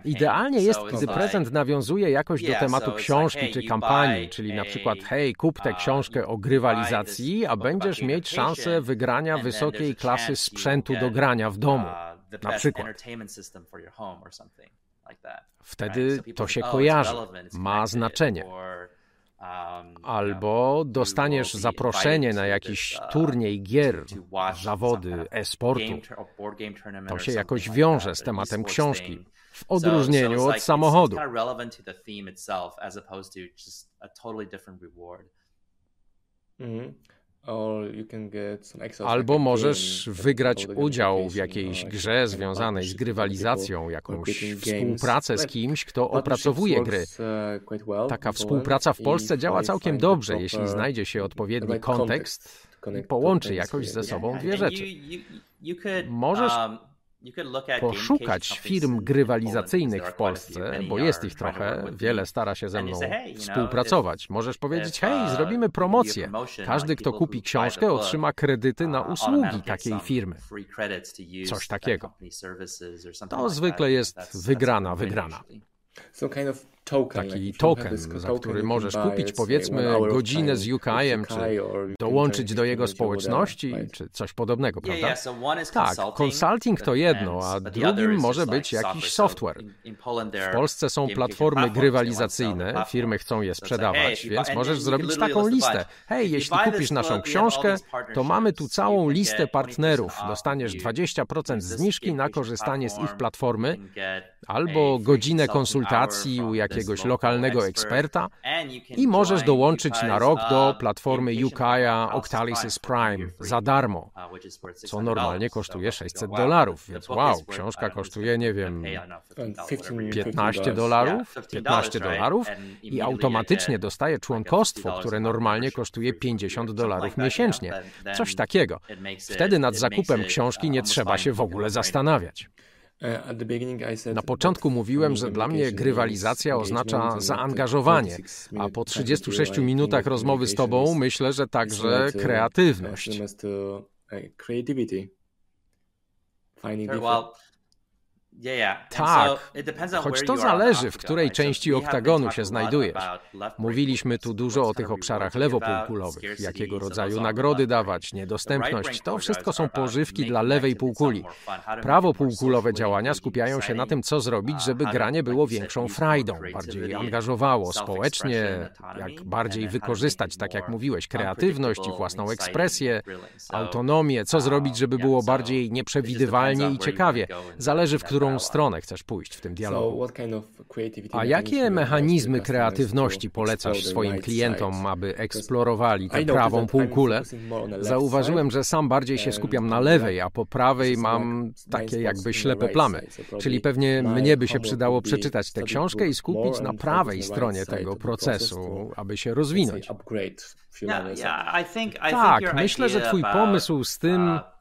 Idealnie jest, gdy prezent nawiązuje jakoś do tematu książki czy kampanii, czyli na przykład hej, kup tę książkę o grywalizacji a będziesz mieć szansę wygrania wysokiej klasy sprzętu do grania w domu, uh, na przykład. Wtedy to się oh, kojarzy, ma znaczenie. Um, Albo dostaniesz zaproszenie na jakiś uh, turniej gier, zawody e-sportu. To się jakoś wiąże z tematem książki, w odróżnieniu od samochodu. Mhm. Albo możesz wygrać udział w jakiejś grze związanej z grywalizacją, jakąś współpracę z kimś, kto opracowuje gry. Uh, Taka współpraca w Polsce działa całkiem dobrze, jeśli znajdzie się odpowiedni kontekst i połączy jakoś ze sobą dwie rzeczy. Możesz um, poszukać firm grywalizacyjnych w Polsce, bo jest ich trochę, wiele stara się ze mną współpracować. Możesz powiedzieć, hej, uh, zrobimy promocję. Każdy, kto kupi książkę, otrzyma kredyty na uh, usługi takiej firmy. Coś takiego. To zwykle jest wygrana, wygrana taki token, za który możesz kupić powiedzmy godzinę z UKM, czy dołączyć do jego społeczności, czy coś podobnego, prawda? Tak, consulting to jedno, a drugim może być jakiś software. W Polsce są platformy grywalizacyjne, firmy chcą je sprzedawać, więc możesz zrobić taką listę. Hej, jeśli kupisz naszą książkę, to mamy tu całą listę partnerów. Dostaniesz 20% zniżki na korzystanie z ich platformy, albo godzinę konsultacji u jakiegoś lokalnego eksperta i możesz dołączyć na rok do platformy Ukaja Octalysis Prime za darmo, co normalnie kosztuje 600 dolarów, więc wow, książka kosztuje, nie wiem, 15 dolarów, 15 dolarów i automatycznie dostaje członkostwo, które normalnie kosztuje 50 dolarów miesięcznie. Coś takiego. Wtedy nad zakupem książki nie trzeba się w ogóle zastanawiać. Uh, Na początku mówiłem, że dla mnie grywalizacja oznacza zaangażowanie, a po 36 minutach rozmowy z Tobą myślę, że także kreatywność. Tak, choć to zależy, w której części oktagonu się znajdujesz. Mówiliśmy tu dużo o tych obszarach lewopółkulowych, jakiego rodzaju nagrody dawać, niedostępność. To wszystko są pożywki dla lewej półkuli. Prawopółkulowe działania skupiają się na tym, co zrobić, żeby granie było większą frajdą, bardziej angażowało społecznie, jak bardziej wykorzystać, tak jak mówiłeś, kreatywność i własną ekspresję, autonomię, co zrobić, żeby było bardziej nieprzewidywalnie i ciekawie. Zależy, w którą którą stronę chcesz pójść w tym dialogu. A jakie mechanizmy kreatywności polecasz swoim klientom, aby eksplorowali tę prawą półkulę? Zauważyłem, że sam bardziej się skupiam na lewej, a po prawej mam takie jakby ślepe plamy. Czyli pewnie mnie by się przydało przeczytać tę książkę i skupić na prawej stronie tego procesu, aby się rozwinąć. Tak, myślę, że twój pomysł z tym uh,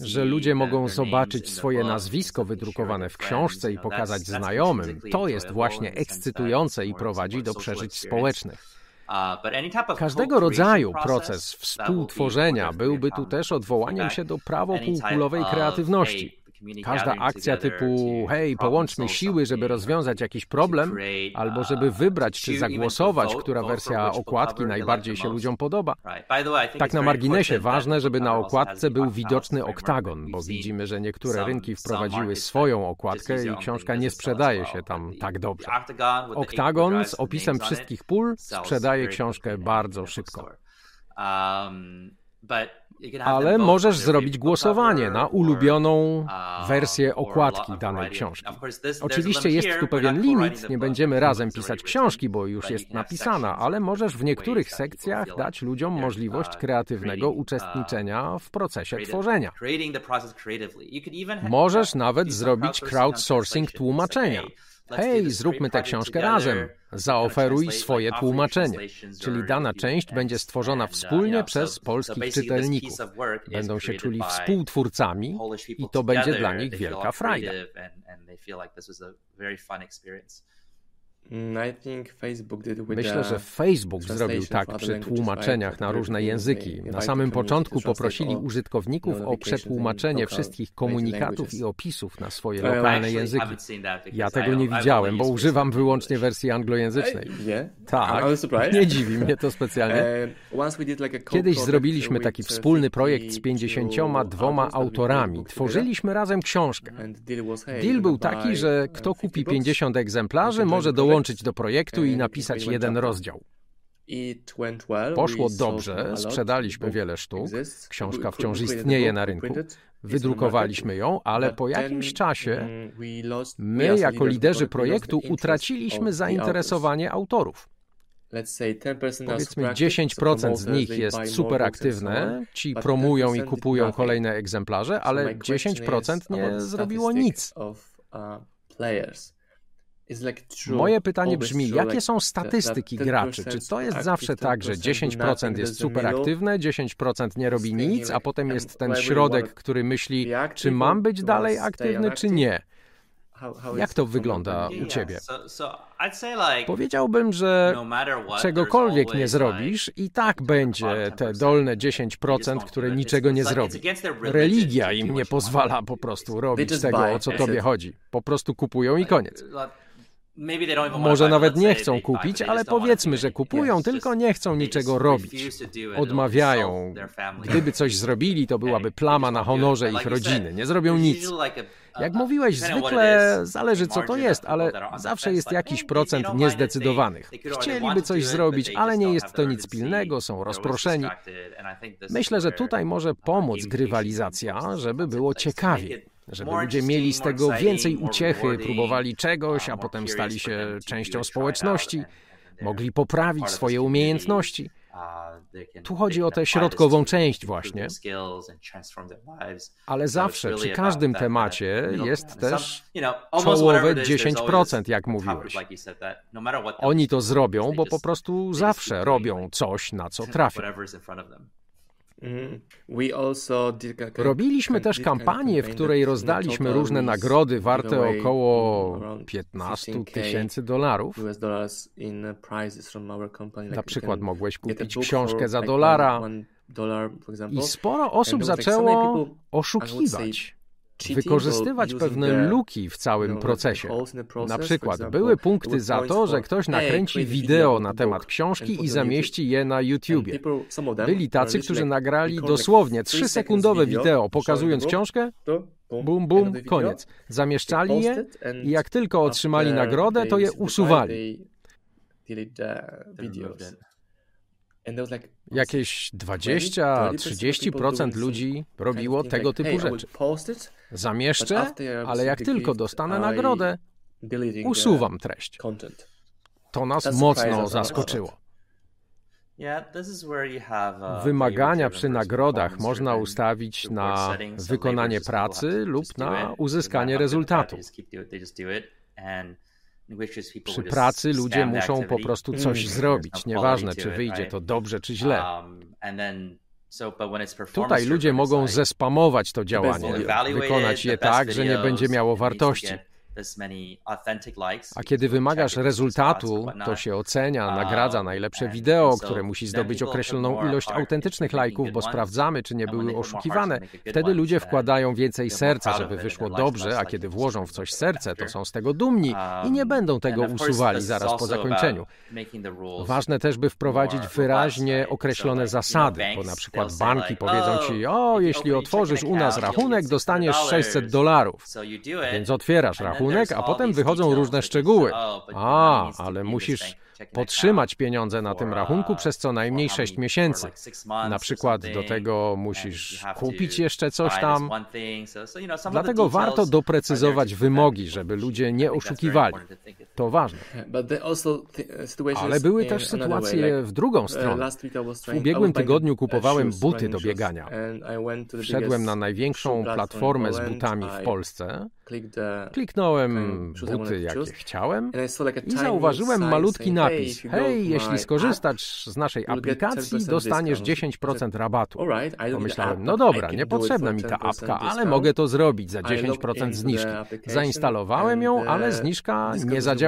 że ludzie mogą zobaczyć swoje nazwisko wydrukowane w książce i pokazać znajomym, to jest właśnie ekscytujące i prowadzi do przeżyć społecznych. Uh, Każdego rodzaju proces współtworzenia byłby tu też odwołaniem się do prawopółkulowej kreatywności. Każda akcja typu hej, połączmy siły, żeby rozwiązać jakiś problem, albo żeby wybrać czy zagłosować, która wersja okładki najbardziej się ludziom podoba. Tak na marginesie ważne, żeby na okładce był widoczny oktagon, bo widzimy, że niektóre rynki wprowadziły swoją okładkę i książka nie sprzedaje się tam tak dobrze. Oktagon z opisem wszystkich pól sprzedaje książkę bardzo szybko. Ale możesz zrobić głosowanie na ulubioną wersję okładki danej książki. Oczywiście jest tu pewien limit, nie będziemy razem pisać książki, bo już jest napisana, ale możesz w niektórych sekcjach dać ludziom możliwość kreatywnego uczestniczenia w procesie tworzenia. Możesz nawet zrobić crowdsourcing tłumaczenia. Hej, zróbmy tę książkę razem. Zaoferuj swoje tłumaczenie. Czyli dana część będzie stworzona wspólnie przez polskich czytelników. Będą się czuli współtwórcami i to będzie dla nich wielka frajda. Myślę, że Facebook zrobił tak przy tłumaczeniach na różne języki. Na samym początku poprosili użytkowników o przetłumaczenie wszystkich komunikatów i opisów na swoje lokalne języki. Ja tego nie widziałem, bo używam wyłącznie wersji anglojęzycznej. Tak, nie dziwi mnie to specjalnie. Kiedyś zrobiliśmy taki wspólny projekt z 52 autorami. Tworzyliśmy razem książkę. Deal był taki, że kto kupi 50 egzemplarzy, może dołączyć dołączyć do projektu i napisać jeden rozdział. Poszło dobrze, sprzedaliśmy wiele sztuk, książka wciąż istnieje na rynku, wydrukowaliśmy ją, ale po jakimś czasie mm, my, jako liderzy projektu, utraciliśmy zainteresowanie autorów. Powiedzmy 10% z nich jest super aktywne, ci promują i kupują kolejne egzemplarze, ale 10% nie zrobiło nic. Moje pytanie brzmi, jakie są statystyki graczy? Czy to jest zawsze tak, że 10% jest super aktywne, 10% nie robi nic, a potem jest ten środek, który myśli, czy mam być dalej aktywny, czy nie? Jak to wygląda u ciebie? Powiedziałbym, że czegokolwiek nie zrobisz, i tak będzie te dolne 10%, które niczego nie zrobi. Religia im nie pozwala po prostu robić tego, o co tobie chodzi. Po prostu kupują i koniec. Może nawet nie chcą kupić, ale powiedzmy, że kupują, tylko nie chcą niczego robić. Odmawiają. Gdyby coś zrobili, to byłaby plama na honorze ich rodziny. Nie zrobią nic. Jak mówiłeś, zwykle zależy co to jest, ale zawsze jest jakiś procent niezdecydowanych. Chcieliby coś zrobić, ale nie jest to nic pilnego, są rozproszeni. Myślę, że tutaj może pomóc grywalizacja, żeby było ciekawie żeby ludzie mieli z tego więcej uciechy, próbowali czegoś, a potem stali się częścią społeczności, mogli poprawić swoje umiejętności. Tu chodzi o tę środkową część właśnie. Ale zawsze, przy każdym temacie jest też czołowe 10%, jak mówiłeś. Oni to zrobią, bo po prostu zawsze robią coś, na co trafią. Mhm. Robiliśmy też kampanię, w której rozdaliśmy różne nagrody warte około 15 tysięcy dolarów. Na przykład mogłeś kupić książkę za dolara i sporo osób zaczęło oszukiwać wykorzystywać pewne luki w całym procesie. Na przykład były punkty za to, że ktoś nakręci wideo na temat książki i zamieści je na YouTubie. Byli tacy, którzy nagrali dosłownie 3-sekundowe wideo pokazując książkę, bum, bum, koniec. Zamieszczali je i jak tylko otrzymali nagrodę, to je usuwali. Jakieś 20-30% ludzi robiło tego typu rzeczy. Zamieszczę, ale jak tylko dostanę nagrodę, usuwam treść. To nas mocno zaskoczyło. Wymagania przy nagrodach można ustawić na wykonanie pracy lub na uzyskanie rezultatu. Przy pracy ludzie muszą po prostu coś mm. zrobić, nieważne czy wyjdzie to dobrze czy źle. Tutaj ludzie mogą zespamować to działanie, wykonać je tak, że nie będzie miało wartości. A kiedy wymagasz rezultatu, to się ocenia, nagradza najlepsze wideo, które musi zdobyć określoną ilość autentycznych lajków, bo sprawdzamy, czy nie były oszukiwane. Wtedy ludzie wkładają więcej serca, żeby wyszło dobrze, a kiedy włożą w coś serce, to są z tego dumni i nie będą tego usuwali zaraz po zakończeniu. Ważne też, by wprowadzić wyraźnie określone zasady, bo na przykład banki powiedzą ci, o, jeśli otworzysz u nas rachunek, dostaniesz 600 dolarów. Więc otwierasz rachunek, rachunek, a potem wychodzą różne szczegóły. A, ale musisz podtrzymać pieniądze na tym rachunku przez co najmniej 6 miesięcy. Na przykład do tego musisz kupić jeszcze coś tam. Dlatego warto doprecyzować wymogi, żeby ludzie nie oszukiwali. To ważne. Ale były też sytuacje w drugą stronę. W ubiegłym tygodniu kupowałem buty do biegania. Wszedłem na największą platformę z butami w Polsce. Kliknąłem buty, jakie chciałem i zauważyłem malutki napis. Hej, jeśli skorzystasz z naszej aplikacji, dostaniesz 10% rabatu. Pomyślałem, no dobra, niepotrzebna mi ta apka, ale mogę to zrobić za 10% zniżki. Zainstalowałem ją, ale zniżka nie zadziałała.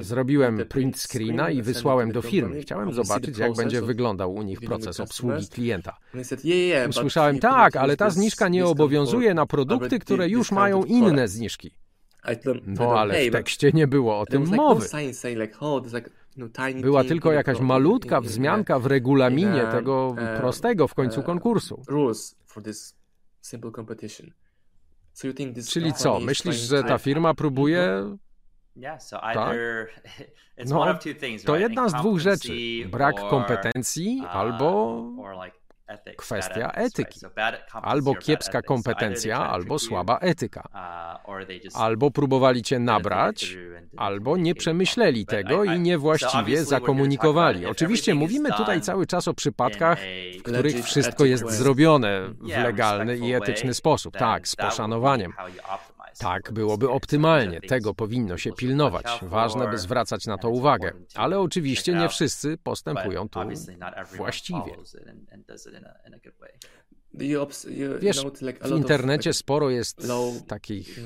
Zrobiłem print screena i wysłałem do firmy. Chciałem zobaczyć, jak będzie wyglądał u nich proces obsługi klienta. Usłyszałem, tak, ale ta zniżka nie obowiązuje na produkty, które już mają inne zniżki. No ale w tekście nie było o tym mowy. Była tylko jakaś malutka wzmianka w regulaminie tego prostego w końcu konkursu. Czyli co, myślisz, że ta firma próbuje tak? No, to jedna z dwóch rzeczy. Brak kompetencji uh, albo kwestia etyki. Albo kiepska kompetencja, albo słaba etyka. Uh, albo próbowali cię nabrać, albo nie przemyśleli tego i niewłaściwie zakomunikowali. Oczywiście mówimy tutaj cały czas o przypadkach, w których wszystko jest zrobione w legalny i etyczny sposób. Tak, z poszanowaniem. Tak byłoby optymalnie, tego powinno się pilnować. Ważne, by zwracać na to uwagę. Ale oczywiście nie wszyscy postępują tu właściwie. Wiesz, w internecie sporo jest takich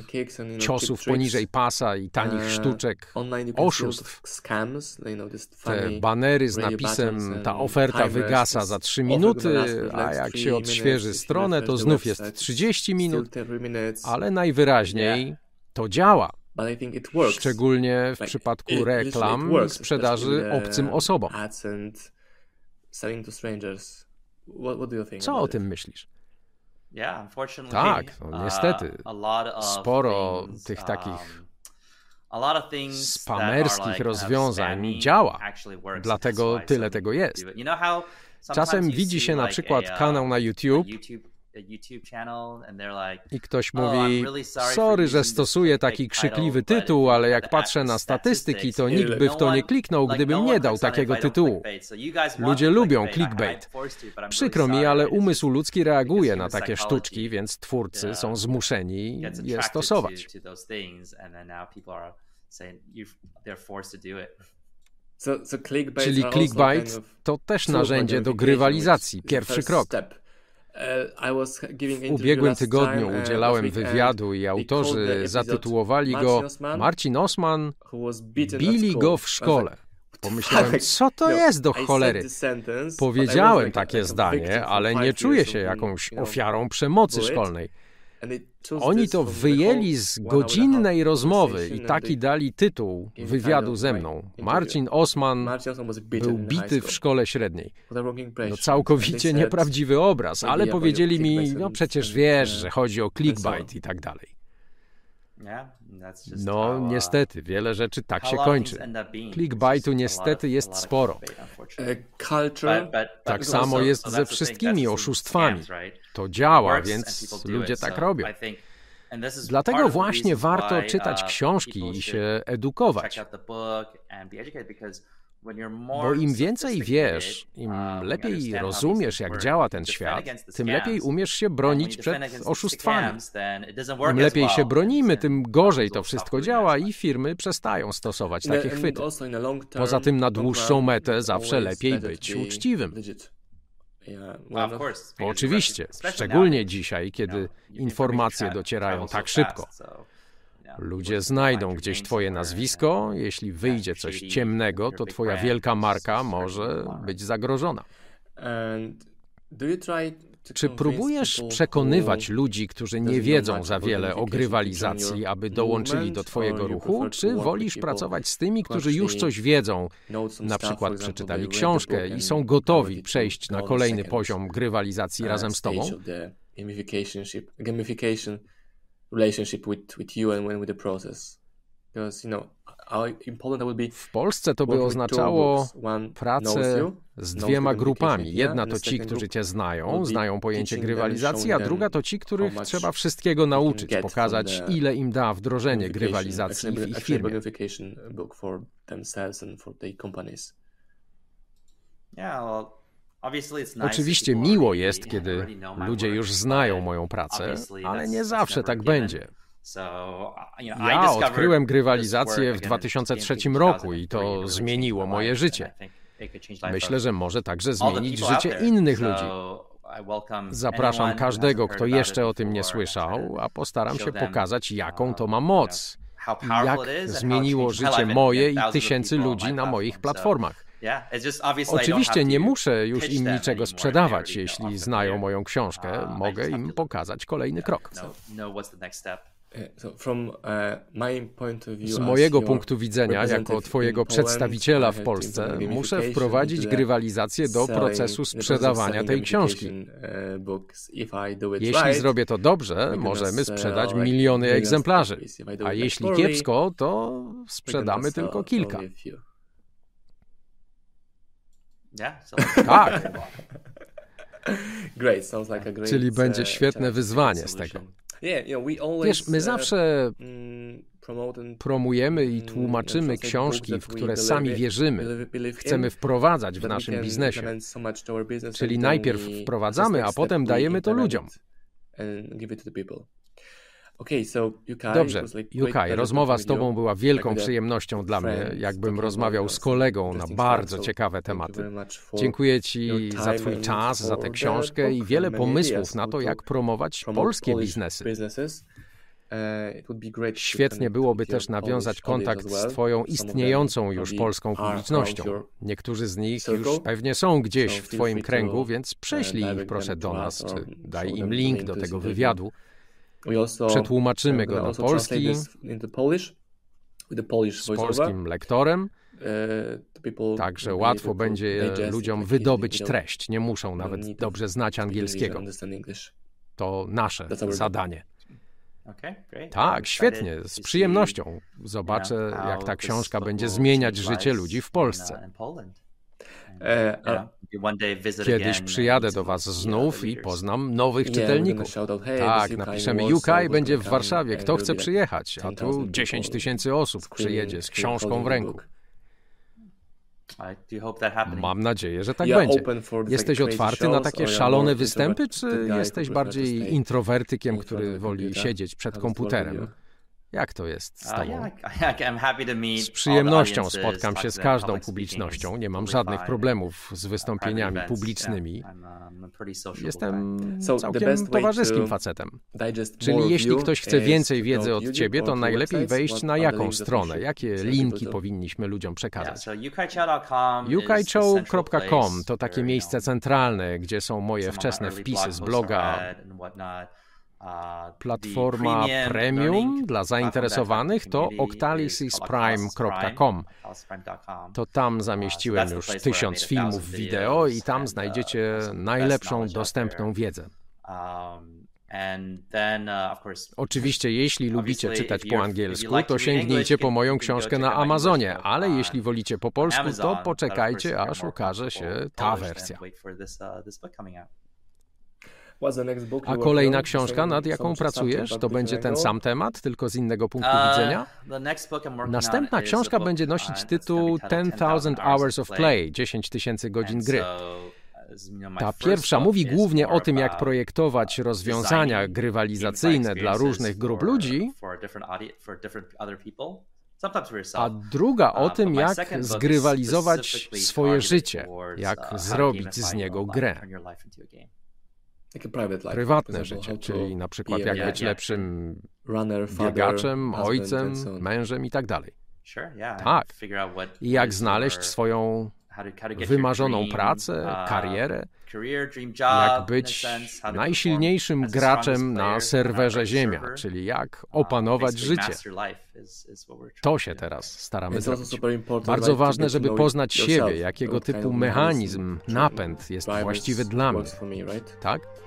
ciosów poniżej pasa i tanich uh, sztuczek, oszustw. Te banery z napisem ta oferta wygasa za 3 minuty, a jak się odświeży stronę, to znów jest 30 minut, ale najwyraźniej to działa. Szczególnie w przypadku reklam sprzedaży obcym osobom. Co o tym myślisz? Tak, no, uh, niestety. Sporo tych takich spamerskich rozwiązań działa. Dlatego tyle tego jest. Czasem widzi się na przykład kanał na YouTube, i ktoś oh, mówi, sorry, że stosuję taki krzykliwy tytuł, ale jak patrzę na statystyki, to nikt by w to nie kliknął, gdybym nie dał takiego tytułu. Ludzie lubią clickbait. Przykro mi, ale umysł ludzki reaguje na takie sztuczki, więc twórcy są zmuszeni je stosować. Czyli clickbait to też narzędzie do grywalizacji, pierwszy krok. W ubiegłym tygodniu uh, udzielałem wywiadu i autorzy zatytułowali go Marcin Osman bili go w szkole. Pomyślałem, co to no, jest do cholery? Powiedziałem takie zdanie, ale nie czuję się jakąś ofiarą przemocy szkolnej. Oni to wyjęli z godzinnej rozmowy i taki dali tytuł wywiadu ze mną. Marcin Osman był bity w szkole średniej. No całkowicie nieprawdziwy obraz, ale powiedzieli mi, no przecież wiesz, że chodzi o clickbait i tak dalej. No, uh, niestety, wiele rzeczy tak się kończy. Clickbaitu niestety jest sporo. Tak samo jest ze wszystkimi oszustwami. To działa, więc ludzie tak robią. Dlatego właśnie warto czytać uh, książki i się edukować. Bo im więcej wiesz, im um, lepiej rozumiesz, jak działa ten świat, tym lepiej umiesz się bronić przed oszustwami. Im lepiej się bronimy, tym gorzej to wszystko działa i firmy przestają stosować takie chwyty. Poza tym na dłuższą metę zawsze lepiej być uczciwym. Oczywiście, szczególnie dzisiaj, kiedy informacje docierają tak szybko. Ludzie znajdą gdzieś Twoje nazwisko. Jeśli wyjdzie coś ciemnego, to Twoja wielka marka może być zagrożona. Czy próbujesz przekonywać ludzi, którzy nie wiedzą za wiele o grywalizacji, aby dołączyli do Twojego ruchu, czy wolisz pracować z tymi, którzy już coś wiedzą, na przykład przeczytali książkę i są gotowi przejść na kolejny poziom grywalizacji razem z Tobą? Relationship with, with you and with the process. W Polsce to by oznaczało pracę z dwiema grupami. Jedna to ci, którzy cię znają, znają pojęcie grywalizacji, a druga to ci, których trzeba wszystkiego nauczyć, pokazać, ile im da wdrożenie grywalizacji w ich firmie. Oczywiście miło jest, kiedy ludzie już znają moją pracę, ale nie zawsze tak będzie. Ja odkryłem grywalizację w 2003 roku i to zmieniło moje życie. Myślę, że może także zmienić życie innych ludzi. Zapraszam każdego, kto jeszcze o tym nie słyszał, a postaram się pokazać, jaką to ma moc. Jak zmieniło życie moje i tysięcy ludzi na moich platformach. Oczywiście nie muszę już im niczego sprzedawać. Jeśli znają moją książkę, uh, mogę im pokazać kolejny krok. Z mojego punktu widzenia, jako Twojego przedstawiciela w Polsce, muszę wprowadzić grywalizację do procesu sprzedawania tej książki. Jeśli zrobię to dobrze, możemy sprzedać miliony egzemplarzy, a jeśli kiepsko, to sprzedamy tylko kilka. Tak. Czyli będzie uh, świetne wyzwanie z tego. Wiesz, my uh, zawsze mm, promujemy i mm, tłumaczymy książki, w które sami wierzymy, chcemy wprowadzać w naszym biznesie. Czyli najpierw wprowadzamy, a potem dajemy to ludziom. Dobrze, Yukaj, rozmowa z Tobą była wielką przyjemnością dla mnie, jakbym rozmawiał z kolegą na bardzo ciekawe tematy. Dziękuję Ci za Twój czas, za tę książkę i wiele pomysłów na to, jak promować polskie biznesy. Uh, Świetnie byłoby też nawiązać kontakt z Twoją istniejącą już polską publicznością. Niektórzy z nich już pewnie są gdzieś w Twoim kręgu, więc uh, prześlij ich proszę do nas, czy daj im link do tego wywiadu. Przetłumaczymy go na polski z polskim lektorem. Uh, Także łatwo będzie ludziom wydobyć treść. Nie muszą nawet dobrze znać angielskiego. To nasze zadanie. Tak, świetnie, z przyjemnością. Zobaczę, jak ta książka będzie zmieniać życie ludzi w Polsce. Kiedyś przyjadę do Was znów i poznam nowych czytelników. Tak, napiszemy UK będzie w Warszawie. Kto chce przyjechać? A tu 10 tysięcy osób przyjedzie z książką w ręku. Mam nadzieję, że tak będzie. Jesteś otwarty na takie szalone występy, czy jesteś bardziej introwertykiem, który woli siedzieć przed komputerem? Jak to jest z tobą? Z przyjemnością spotkam się z każdą publicznością. Nie mam żadnych problemów z wystąpieniami publicznymi. Um, Jestem całkiem towarzyskim facetem. Czyli jeśli ktoś chce więcej wiedzy od ciebie, to najlepiej wejść na jaką stronę? Jakie linki powinniśmy ludziom przekazać? ukaichow.com to takie miejsce centralne, gdzie są moje wczesne wpisy z bloga, Platforma premium dla zainteresowanych to octalisysprime.com. To tam zamieściłem już tysiąc filmów wideo i tam znajdziecie najlepszą dostępną wiedzę. Oczywiście, jeśli lubicie czytać po angielsku, to sięgnijcie po moją książkę na Amazonie, ale jeśli wolicie po polsku, to poczekajcie, aż ukaże się ta wersja. A kolejna książka, nad jaką pracujesz, to będzie ten sam temat, tylko z innego punktu uh, widzenia? Następna książka będzie nosić uh, tytuł 10,000 Hours of Play, 10 tysięcy godzin gry. Ta pierwsza mówi głównie o tym, jak projektować rozwiązania grywalizacyjne dla różnych grup ludzi, a druga o uh, tym, jak zgrywalizować swoje życie, jak zrobić z niego grę prywatne życie, czyli na przykład jak być lepszym biegaczem, ojcem, mężem i tak dalej. Tak. I jak znaleźć swoją wymarzoną pracę, uh, karierę, jak być najsilniejszym graczem na serwerze Ziemia, czyli jak uh, opanować życie. To się teraz staramy zrobić. Bardzo ważne, żeby poznać siebie, jakiego typu mechanizm, napęd jest właściwy dla mnie. Tak?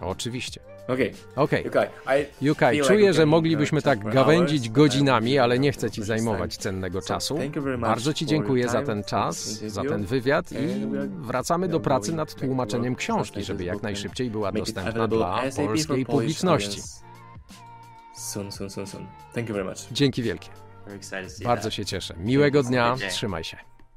Oczywiście. Okej. Okay. Yukaj, czuję, że moglibyśmy tak gawędzić godzinami, ale nie chcę Ci zajmować cennego czasu. Bardzo Ci dziękuję za ten czas, za ten wywiad i wracamy do pracy nad tłumaczeniem książki, żeby jak najszybciej była dostępna dla polskiej publiczności. Dzięki wielkie. Bardzo się cieszę. Miłego dnia. Trzymaj się.